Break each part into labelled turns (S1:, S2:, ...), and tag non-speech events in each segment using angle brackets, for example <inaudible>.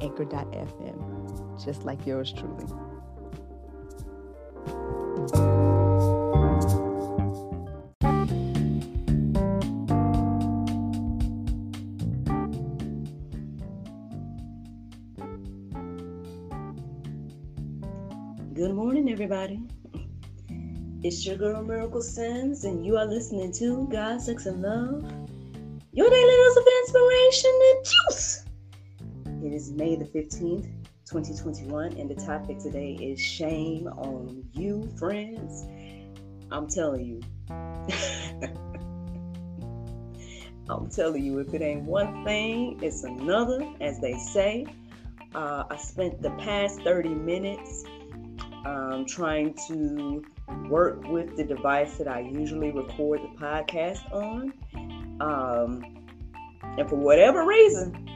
S1: anchor.fm, just like yours truly. Good morning, everybody. It's your girl Miracle Sims, and you are listening to God, Sex, and Love, your daily dose of inspiration and juice. It is May the 15th, 2021, and the topic today is shame on you, friends. I'm telling you. <laughs> I'm telling you, if it ain't one thing, it's another, as they say. Uh, I spent the past 30 minutes um, trying to work with the device that I usually record the podcast on. Um, and for whatever reason,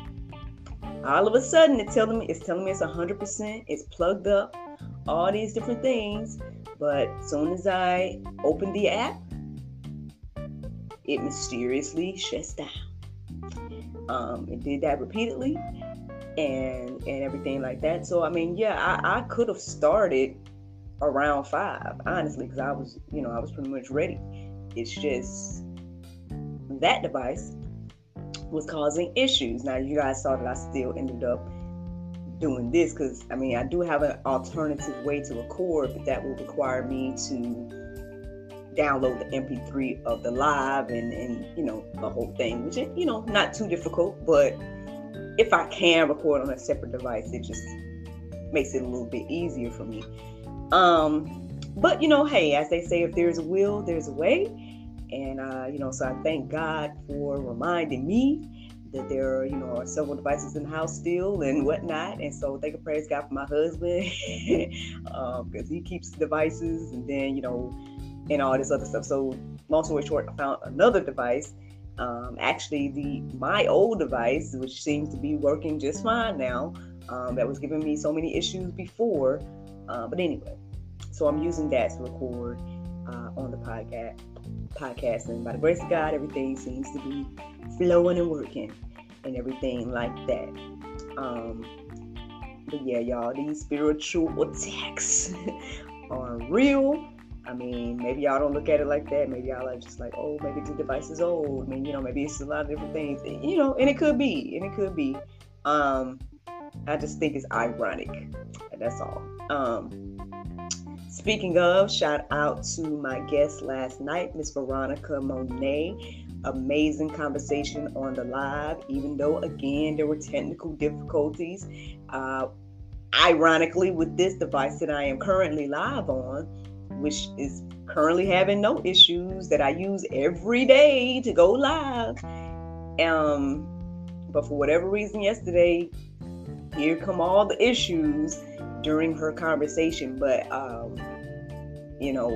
S1: all of a sudden it's telling me it's telling me it's 100%, it's plugged up, all these different things. But soon as I open the app, it mysteriously shuts down. Um, it did that repeatedly and and everything like that. So I mean, yeah, I, I could have started around five, honestly, because I was, you know, I was pretty much ready. It's just that device was causing issues. Now you guys saw that I still ended up doing this because I mean I do have an alternative way to record, but that will require me to download the MP3 of the live and and you know the whole thing, which is you know not too difficult, but if I can record on a separate device, it just makes it a little bit easier for me. Um, but you know, hey, as they say, if there's a will, there's a way. And uh, you know, so I thank God for reminding me that there are, you know, are several devices in the house still and whatnot. And so thank and praise God for my husband because <laughs> um, he keeps devices and then, you know, and all this other stuff. So long story short, I found another device. Um, actually, the my old device, which seems to be working just fine now, um, that was giving me so many issues before. Uh, but anyway, so I'm using that to record uh, on the podcast. Podcast, and by the grace of God, everything seems to be flowing and working, and everything like that. Um, but yeah, y'all, these spiritual attacks <laughs> are real. I mean, maybe y'all don't look at it like that. Maybe y'all are just like, oh, maybe the device is old. I mean, you know, maybe it's a lot of different things. You know, and it could be, and it could be. Um, I just think it's ironic. That's all. Um, Speaking of, shout out to my guest last night, Miss Veronica Monet. Amazing conversation on the live, even though, again, there were technical difficulties. Uh, ironically, with this device that I am currently live on, which is currently having no issues that I use every day to go live. Um, but for whatever reason, yesterday, here come all the issues during her conversation. But, um, you know,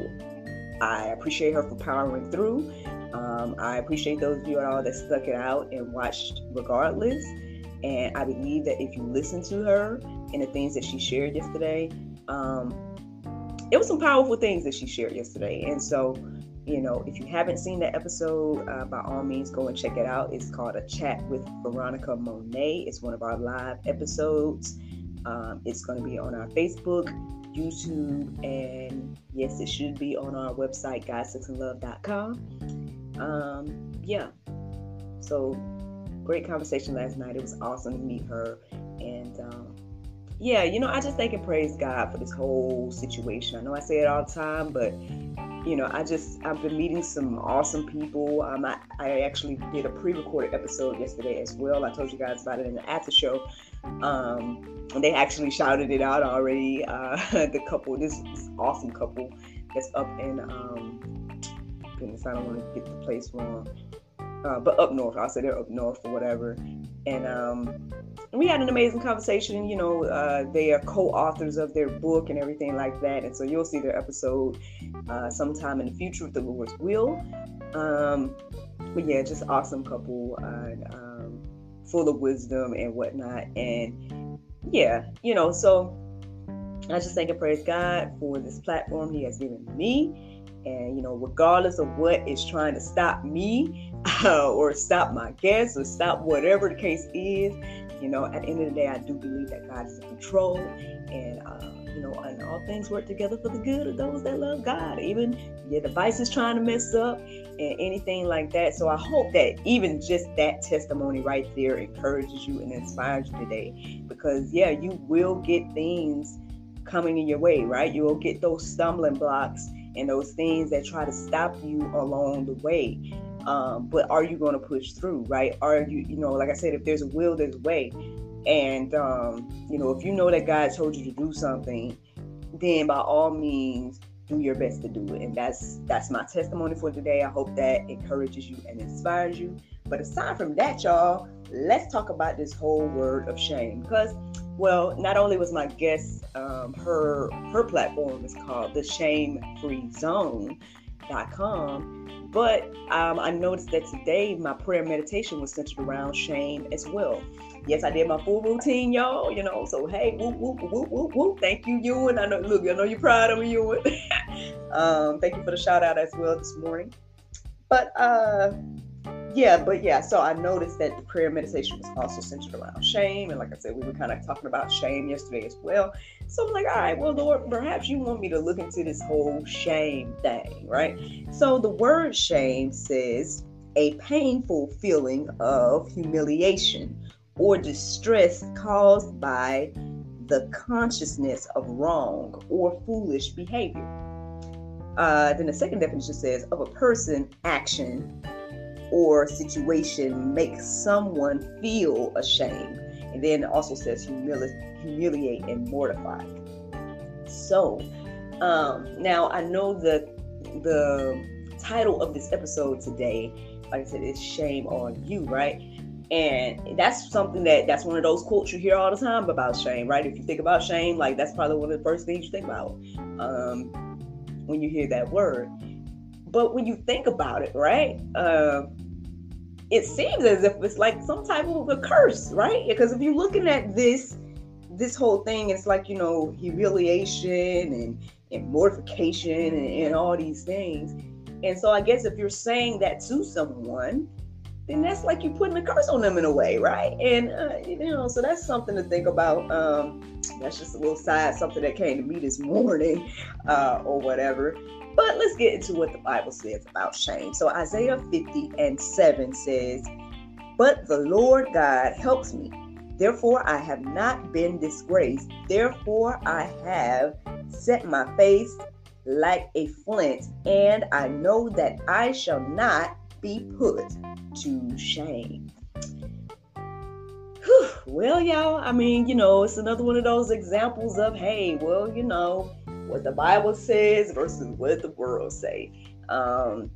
S1: I appreciate her for powering through. Um, I appreciate those of you all that stuck it out and watched regardless. And I believe that if you listen to her and the things that she shared yesterday, um, it was some powerful things that she shared yesterday. And so, you know, if you haven't seen that episode, uh, by all means, go and check it out. It's called A Chat with Veronica Monet. It's one of our live episodes. Um, it's going to be on our Facebook, YouTube, and yes, it should be on our website, godsexandlove.com. Um, yeah. So great conversation last night. It was awesome to meet her. And um, yeah, you know, I just thank and praise God for this whole situation. I know I say it all the time, but you know, I just I've been meeting some awesome people. Um, I, I actually did a pre-recorded episode yesterday as well. I told you guys about it in the after show. Um, and they actually shouted it out already. Uh, <laughs> the couple, this, this, awesome couple that's up in um, goodness, I don't want to get the place wrong. Uh, but up north, I'll say they're up north or whatever. And um, we had an amazing conversation. You know, uh, they are co-authors of their book and everything like that, and so you'll see their episode uh, sometime in the future with the Lord's will. Um, but yeah, just awesome couple, um, full of wisdom and whatnot, and yeah, you know, so I just thank and praise God for this platform He has given me. And, you know, regardless of what is trying to stop me <laughs> uh, or stop my guests or stop whatever the case is, you know, at the end of the day, I do believe that God is in control. And, uh, you know, and all things work together for the good of those that love God. Even your device is trying to mess up and anything like that. So I hope that even just that testimony right there encourages you and inspires you today. Because, yeah, you will get things coming in your way, right? You will get those stumbling blocks and those things that try to stop you along the way. Um, but are you going to push through, right? Are you, you know, like I said, if there's a will, there's a way. And, um, you know, if you know that God told you to do something, then by all means, do your best to do it. And that's that's my testimony for today. I hope that encourages you and inspires you. But aside from that, y'all, let's talk about this whole word of shame because well, not only was my guest, um, her her platform is called the Shame Free Zone.com, but um, I noticed that today my prayer meditation was centered around shame as well. Yes, I did my full routine, y'all. You know, so hey, whoop whoop whoop whoop whoop. Thank you, Ewan. I know, look, I know you're proud of me, Ewan. um, thank you for the shout out as well this morning. But uh, yeah, but yeah, so I noticed that the prayer meditation was also centered around shame. And like I said, we were kind of talking about shame yesterday as well. So I'm like, all right, well, Lord, perhaps you want me to look into this whole shame thing, right? So the word shame says a painful feeling of humiliation or distress caused by the consciousness of wrong or foolish behavior. Uh, then the second definition says of a person, action, or situation makes someone feel ashamed. And then it also says humili- humiliate and mortify. So um, now I know that the title of this episode today, like I said, is shame on you, right? And that's something that that's one of those quotes you hear all the time about shame, right? If you think about shame, like that's probably one of the first things you think about um, when you hear that word. But when you think about it, right? Uh, it seems as if it's like some type of a curse, right? Because if you're looking at this, this whole thing, it's like you know humiliation and, and mortification and, and all these things. And so I guess if you're saying that to someone, then that's like you're putting a curse on them in a way, right? And uh, you know, so that's something to think about. Um, that's just a little side something that came to me this <laughs> morning, uh, or whatever. But let's get into what the Bible says about shame. So Isaiah 50 and 7 says, But the Lord God helps me. Therefore, I have not been disgraced. Therefore, I have set my face like a flint, and I know that I shall not be put to shame. Whew. Well, y'all, I mean, you know, it's another one of those examples of, hey, well, you know, what the Bible says versus what the world say. Um,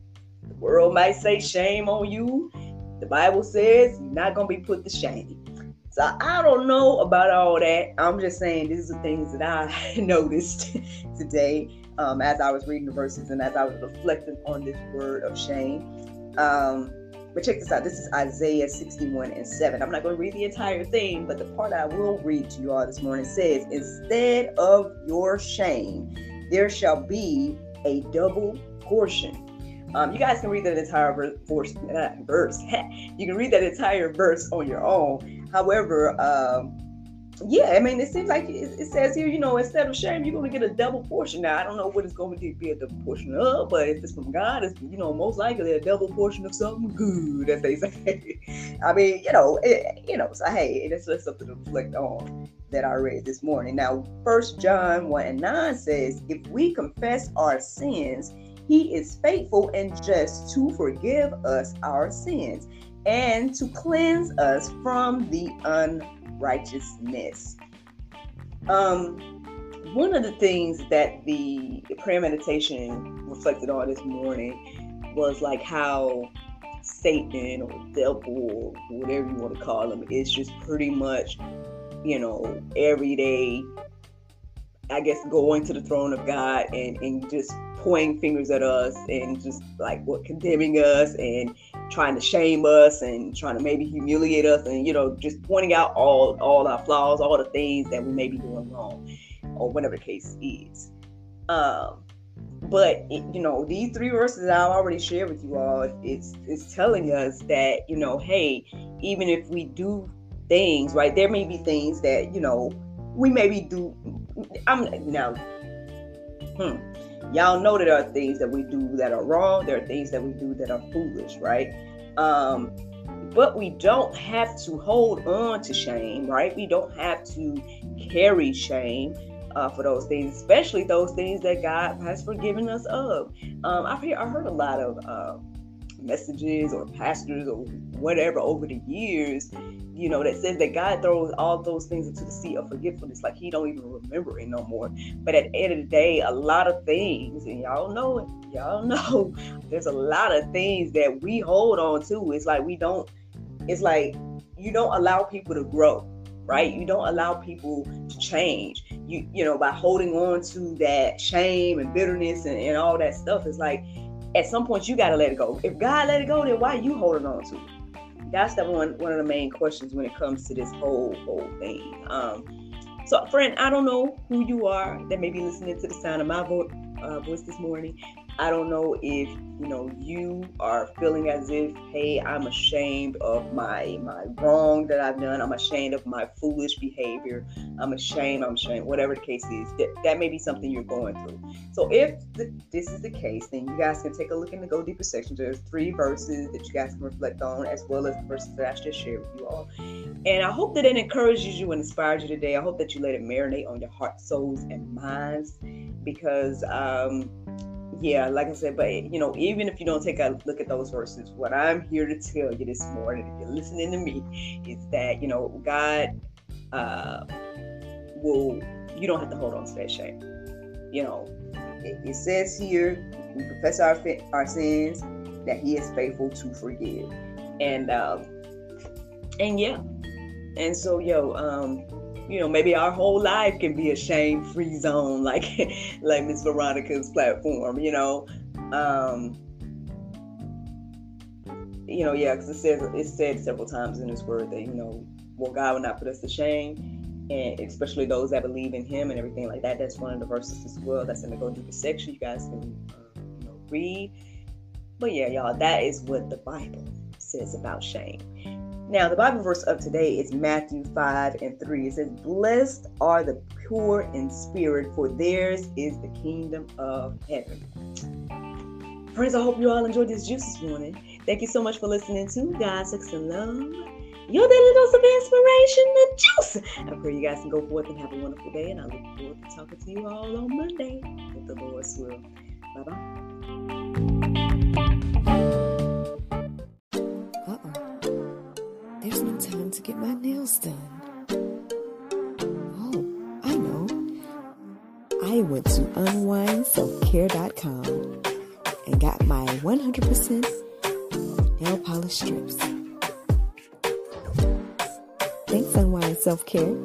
S1: the world might say shame on you. The Bible says you're not gonna be put to shame. So I don't know about all that. I'm just saying these are the things that I <laughs> noticed <laughs> today um, as I was reading the verses and as I was reflecting on this word of shame. Um, but check this out. This is Isaiah 61 and 7. I'm not going to read the entire thing, but the part I will read to you all this morning says, Instead of your shame, there shall be a double portion. Um, you guys can read that entire verse. verse. <laughs> you can read that entire verse on your own. However, um, yeah, I mean, it seems like it, says here, you know, instead of shame, you're going to get a double portion. Now, I don't know what it's going to be a double portion of, but if it's from God, it's, you know, most likely a double portion of something good, as they <laughs> say. I mean, you know, it, you know, so hey, that's just something to reflect on that I read this morning. Now, First John 1 and 9 says, if we confess our sins, he is faithful and just to forgive us our sins and to cleanse us from the unrighteous righteousness. Um, one of the things that the prayer meditation reflected on this morning was like how Satan or devil or whatever you want to call them. It's just pretty much, you know, everyday, I guess, going to the throne of God and, and just pointing fingers at us and just like what condemning us and trying to shame us and trying to maybe humiliate us and you know just pointing out all all our flaws all the things that we may be doing wrong or whatever the case is. Um but you know these three verses that i already shared with you all it's it's telling us that you know hey even if we do things right there may be things that you know we maybe do i'm now hmm y'all know that there are things that we do that are wrong. There are things that we do that are foolish right? Um but we don't have to hold on to shame right? We don't have to carry shame uh, for those things, especially those things that God has forgiven us of. Um, I've heard, I heard a lot of uh, messages or pastors or whatever over the years, you know, that says that God throws all those things into the sea of forgetfulness, like He don't even remember it no more. But at the end of the day, a lot of things, and y'all know it, y'all <laughs> know, there's a lot of things that we hold on to. It's like we don't. It's like you don't allow people to grow right you don't allow people to change you you know by holding on to that shame and bitterness and, and all that stuff it's like at some point you got to let it go. If god let it go then why are you holding on to it? That's the one one of the main questions when it comes to this whole whole thing. Um so friend i don't know who you are that may be listening to the sound of my vo- uh, voice this morning I don't know if you know you are feeling as if, hey, I'm ashamed of my my wrong that I've done. I'm ashamed of my foolish behavior. I'm ashamed. I'm ashamed. Whatever the case is, that, that may be something you're going through. So if the, this is the case, then you guys can take a look in the Go Deeper section. There's three verses that you guys can reflect on, as well as the verses that I just shared with you all. And I hope that it encourages you and inspires you today. I hope that you let it marinate on your heart, souls, and minds, because. um yeah, like I said, but you know, even if you don't take a look at those verses, what I'm here to tell you this morning, if you're listening to me, is that you know God uh, will. You don't have to hold on to that shame. You know, it, it says here, we confess our our sins, that He is faithful to forgive, and um, and yeah, and so yo, um, you know, maybe our whole life can be a shame-free zone, <laughs> like like Miss Veronica's platform. You know, um, you know, yeah, because it says it's said several times in His Word that you know, well, God will not put us to shame, and especially those that believe in Him and everything like that. That's one of the verses as well. That's in the Go Deeper section. You guys can uh, you know, read. But yeah, y'all, that is what the Bible says about shame. Now, the Bible verse of today is Matthew 5 and 3. It says, Blessed are the pure in spirit, for theirs is the kingdom of heaven. Friends, I hope you all enjoyed this juice this morning. Thank you so much for listening to God, Sex, and Love. Your daily dose of inspiration, the juice. I pray you guys can go forth and have a wonderful day, and I look forward to talking to you all on Monday with the Lord's will. Bye bye.
S2: Get my nails done. Oh, I know. I went to unwindselfcare.com and got my 100% nail polish strips. Thanks, Unwind Self Care.